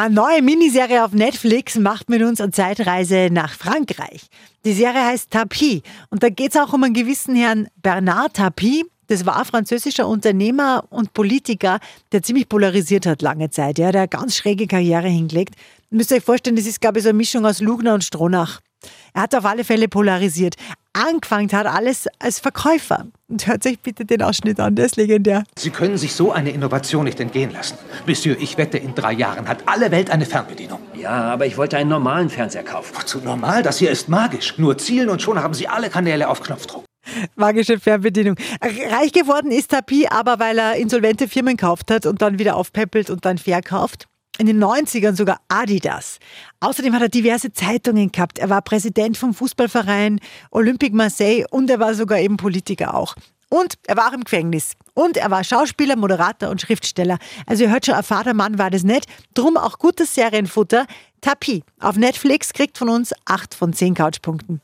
Eine neue Miniserie auf Netflix macht mit uns eine Zeitreise nach Frankreich. Die Serie heißt Tapie und da geht es auch um einen gewissen Herrn Bernard Tapie. Das war ein französischer Unternehmer und Politiker, der ziemlich polarisiert hat lange Zeit. Ja, der hat eine ganz schräge Karriere hingelegt. Ihr müsst euch vorstellen, das ist, glaube ich, so eine Mischung aus Lugner und Stronach. Er hat auf alle Fälle polarisiert. Angefangen hat alles als Verkäufer. Und hört sich bitte den Ausschnitt an, der ist legendär. Sie können sich so eine Innovation nicht entgehen lassen. Monsieur, ich wette, in drei Jahren hat alle Welt eine Fernbedienung. Ja, aber ich wollte einen normalen Fernseher kaufen. Wozu normal? Das hier ist magisch. Nur zielen und schon haben Sie alle Kanäle auf Knopfdruck. Magische Fernbedienung. Reich geworden ist Tapi aber, weil er insolvente Firmen gekauft hat und dann wieder aufpäppelt und dann verkauft. In den 90ern sogar Adidas. Außerdem hat er diverse Zeitungen gehabt. Er war Präsident vom Fußballverein Olympique Marseille und er war sogar eben Politiker auch. Und er war auch im Gefängnis. Und er war Schauspieler, Moderator und Schriftsteller. Also ihr hört schon, ein Vatermann war das nicht. Drum auch gutes Serienfutter. Tapi auf Netflix kriegt von uns 8 von 10 Couchpunkten.